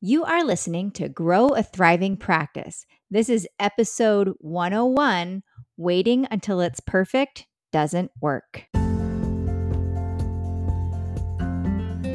You are listening to Grow a Thriving Practice. This is episode 101 Waiting Until It's Perfect Doesn't Work.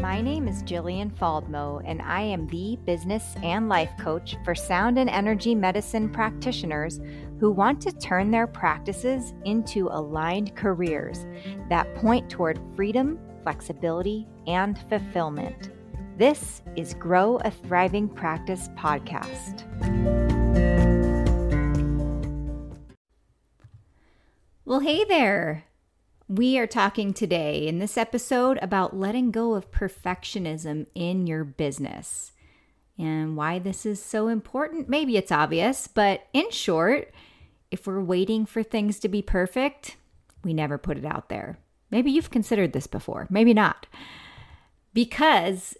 My name is Jillian Faldmo, and I am the business and life coach for sound and energy medicine practitioners who want to turn their practices into aligned careers that point toward freedom, flexibility, and fulfillment. This is Grow a Thriving Practice podcast. Well, hey there. We are talking today in this episode about letting go of perfectionism in your business. And why this is so important, maybe it's obvious, but in short, if we're waiting for things to be perfect, we never put it out there. Maybe you've considered this before, maybe not. Because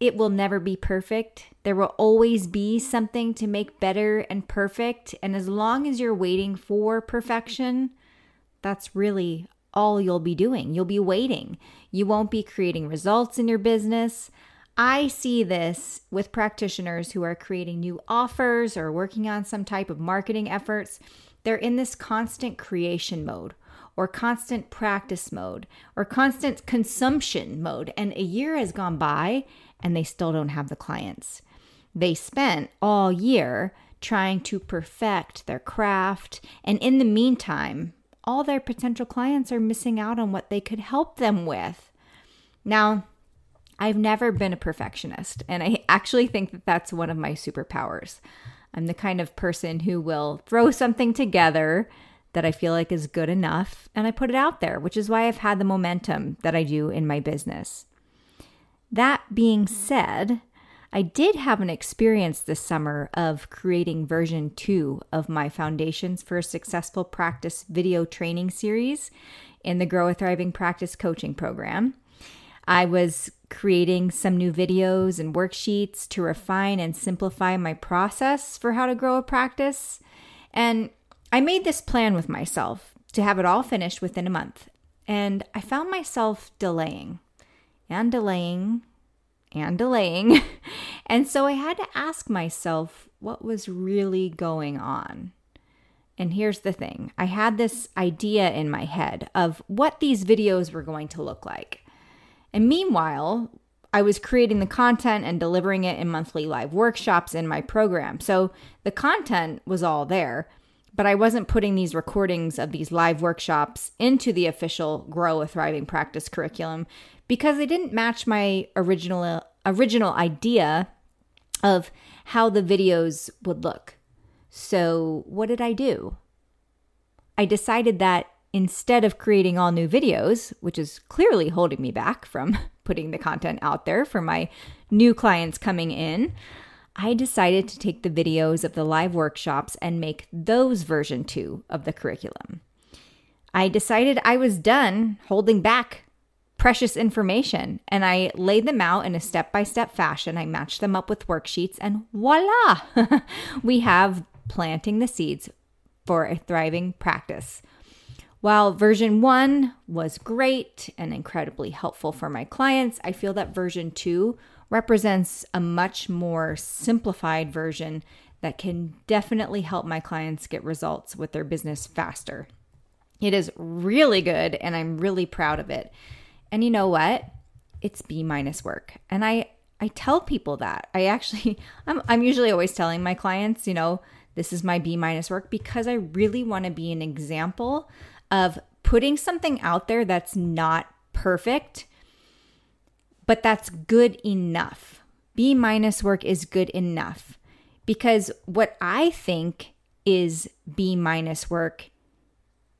it will never be perfect. There will always be something to make better and perfect. And as long as you're waiting for perfection, that's really all you'll be doing. You'll be waiting. You won't be creating results in your business. I see this with practitioners who are creating new offers or working on some type of marketing efforts. They're in this constant creation mode or constant practice mode or constant consumption mode. And a year has gone by and they still don't have the clients. They spent all year trying to perfect their craft. And in the meantime, all their potential clients are missing out on what they could help them with. Now, I've never been a perfectionist, and I actually think that that's one of my superpowers. I'm the kind of person who will throw something together that I feel like is good enough and I put it out there, which is why I've had the momentum that I do in my business. That being said, I did have an experience this summer of creating version two of my Foundations for a Successful Practice video training series in the Grow a Thriving Practice coaching program. I was creating some new videos and worksheets to refine and simplify my process for how to grow a practice. And I made this plan with myself to have it all finished within a month. And I found myself delaying and delaying and delaying. and so I had to ask myself what was really going on. And here's the thing I had this idea in my head of what these videos were going to look like. And meanwhile, I was creating the content and delivering it in monthly live workshops in my program. So the content was all there, but I wasn't putting these recordings of these live workshops into the official Grow a Thriving Practice curriculum because they didn't match my original original idea of how the videos would look. So, what did I do? I decided that instead of creating all new videos, which is clearly holding me back from putting the content out there for my new clients coming in, I decided to take the videos of the live workshops and make those version two of the curriculum. I decided I was done holding back precious information and I laid them out in a step by step fashion. I matched them up with worksheets, and voila, we have planting the seeds for a thriving practice. While version one was great and incredibly helpful for my clients, I feel that version two represents a much more simplified version that can definitely help my clients get results with their business faster. It is really good, and I'm really proud of it. And you know what? It's B minus work. And I I tell people that. I actually I'm I'm usually always telling my clients, you know, this is my B minus work because I really want to be an example of putting something out there that's not perfect, but that's good enough. B minus work is good enough because what I think is B minus work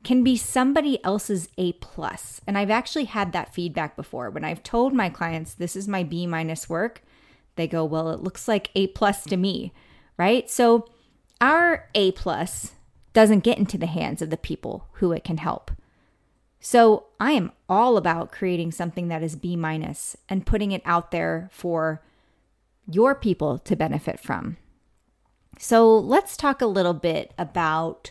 can be somebody else's A plus. And I've actually had that feedback before. When I've told my clients this is my B minus work, they go, Well, it looks like A plus to me, right? So our A plus doesn't get into the hands of the people who it can help. So I am all about creating something that is B minus and putting it out there for your people to benefit from. So let's talk a little bit about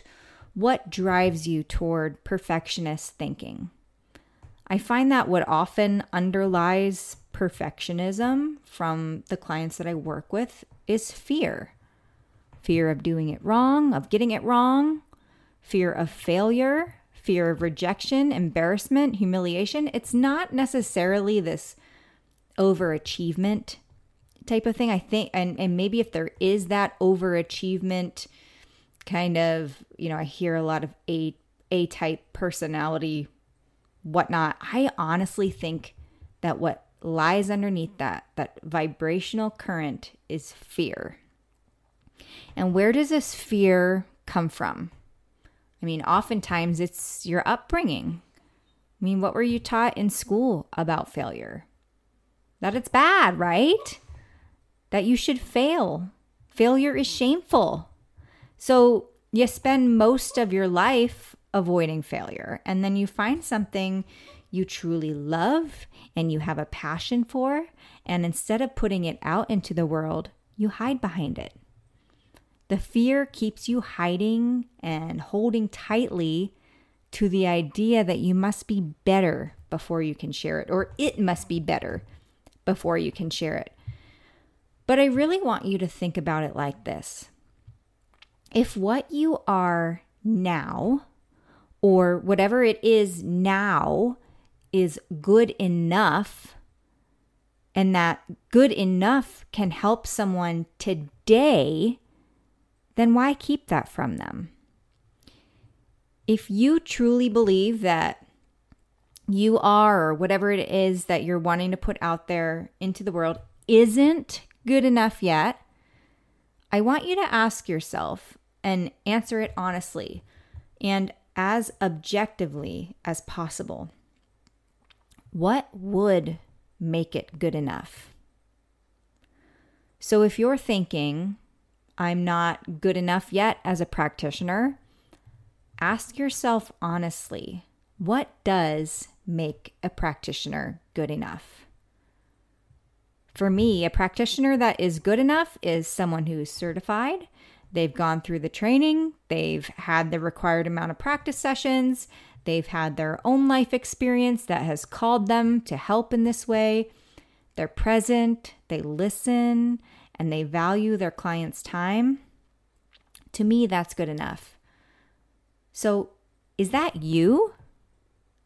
what drives you toward perfectionist thinking? I find that what often underlies perfectionism from the clients that I work with is fear fear of doing it wrong, of getting it wrong, fear of failure, fear of rejection, embarrassment, humiliation. It's not necessarily this overachievement type of thing. I think, and, and maybe if there is that overachievement kind of, you know, I hear a lot of A A type personality, whatnot. I honestly think that what lies underneath that, that vibrational current is fear. And where does this fear come from? I mean, oftentimes it's your upbringing. I mean, what were you taught in school about failure? That it's bad, right? That you should fail. Failure is shameful. So you spend most of your life avoiding failure, and then you find something you truly love and you have a passion for, and instead of putting it out into the world, you hide behind it. The fear keeps you hiding and holding tightly to the idea that you must be better before you can share it, or it must be better before you can share it. But I really want you to think about it like this if what you are now, or whatever it is now, is good enough, and that good enough can help someone today, then why keep that from them? If you truly believe that you are, or whatever it is that you're wanting to put out there into the world, isn't good enough yet, I want you to ask yourself and answer it honestly and as objectively as possible. What would make it good enough? So if you're thinking, I'm not good enough yet as a practitioner, ask yourself honestly, what does make a practitioner good enough? For me, a practitioner that is good enough is someone who's certified, they've gone through the training, they've had the required amount of practice sessions, they've had their own life experience that has called them to help in this way. They're present, they listen, and they value their client's time. To me, that's good enough. So, is that you?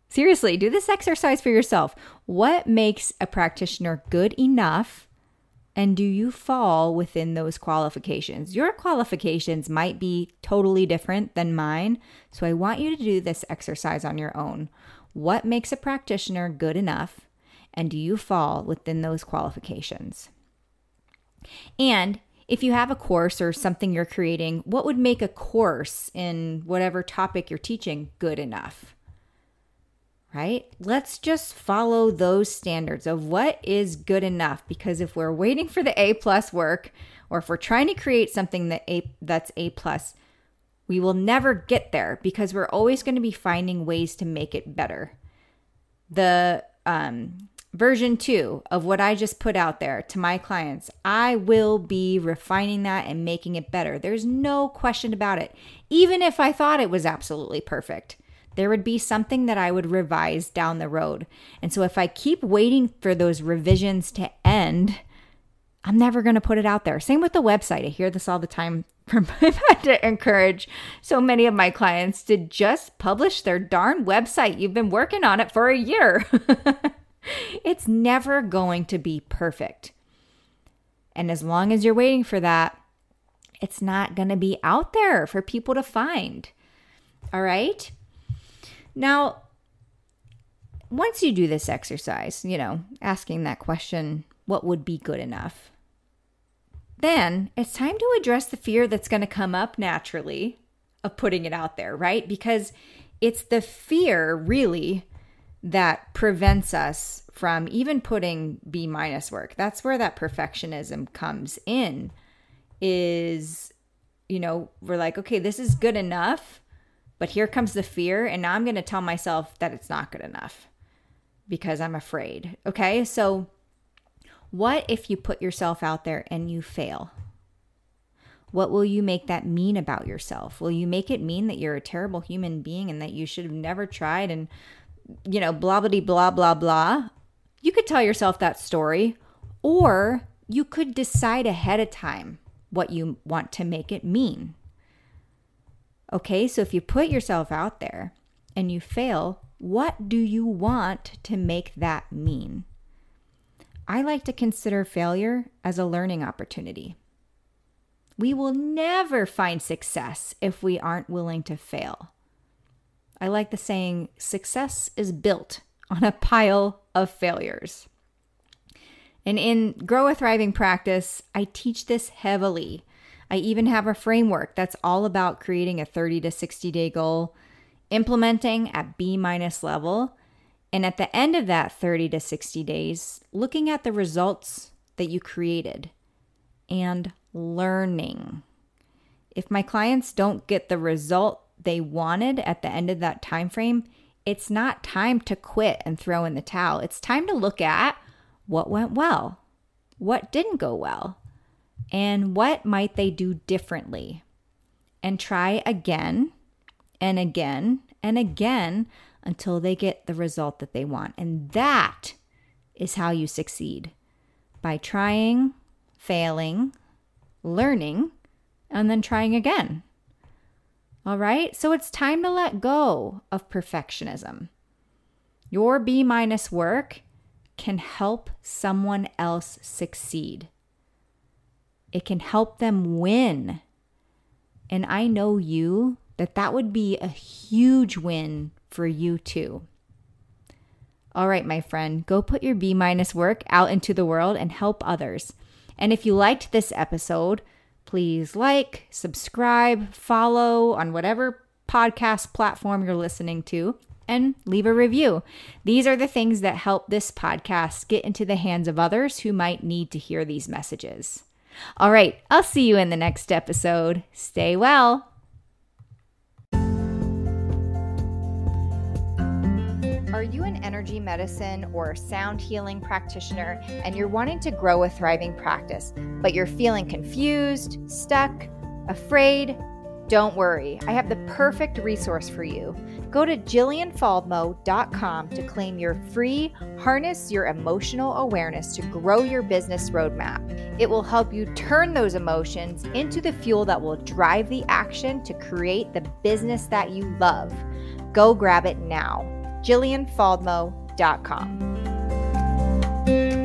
Seriously, do this exercise for yourself. What makes a practitioner good enough? And do you fall within those qualifications? Your qualifications might be totally different than mine. So I want you to do this exercise on your own. What makes a practitioner good enough? And do you fall within those qualifications? And if you have a course or something you're creating, what would make a course in whatever topic you're teaching good enough? Right? Let's just follow those standards of what is good enough because if we're waiting for the A plus work or if we're trying to create something that A that's A plus, we will never get there because we're always going to be finding ways to make it better. The um version two of what I just put out there to my clients, I will be refining that and making it better. There's no question about it. Even if I thought it was absolutely perfect, there would be something that I would revise down the road. And so if I keep waiting for those revisions to end, I'm never going to put it out there. Same with the website. I hear this all the time from to encourage so many of my clients to just publish their darn website. You've been working on it for a year. it's never going to be perfect. And as long as you're waiting for that, it's not going to be out there for people to find. All right? Now, once you do this exercise, you know, asking that question, what would be good enough? Then it's time to address the fear that's going to come up naturally of putting it out there, right? Because it's the fear really that prevents us from even putting B minus work. That's where that perfectionism comes in. Is, you know, we're like, okay, this is good enough, but here comes the fear. And now I'm going to tell myself that it's not good enough because I'm afraid. Okay. So, what if you put yourself out there and you fail? What will you make that mean about yourself? Will you make it mean that you're a terrible human being and that you should have never tried and you know, blah, blah, blah, blah, blah. You could tell yourself that story, or you could decide ahead of time what you want to make it mean. Okay, so if you put yourself out there and you fail, what do you want to make that mean? I like to consider failure as a learning opportunity. We will never find success if we aren't willing to fail. I like the saying, success is built on a pile of failures. And in Grow a Thriving Practice, I teach this heavily. I even have a framework that's all about creating a 30 to 60 day goal, implementing at B minus level, and at the end of that 30 to 60 days, looking at the results that you created and learning. If my clients don't get the result they wanted at the end of that time frame, it's not time to quit and throw in the towel. It's time to look at what went well, what didn't go well, and what might they do differently. And try again and again and again until they get the result that they want. And that is how you succeed by trying, failing, learning, and then trying again. All right, so it's time to let go of perfectionism. Your B minus work can help someone else succeed, it can help them win. And I know you that that would be a huge win for you too. All right, my friend, go put your B minus work out into the world and help others. And if you liked this episode, please like, subscribe, follow on whatever podcast platform you're listening to, and leave a review. These are the things that help this podcast get into the hands of others who might need to hear these messages. All right, I'll see you in the next episode. Stay well. Are you an energy medicine or sound healing practitioner and you're wanting to grow a thriving practice, but you're feeling confused, stuck, afraid? Don't worry, I have the perfect resource for you. Go to jillianfaldmo.com to claim your free Harness Your Emotional Awareness to Grow Your Business Roadmap. It will help you turn those emotions into the fuel that will drive the action to create the business that you love. Go grab it now jillianfaldmo.com.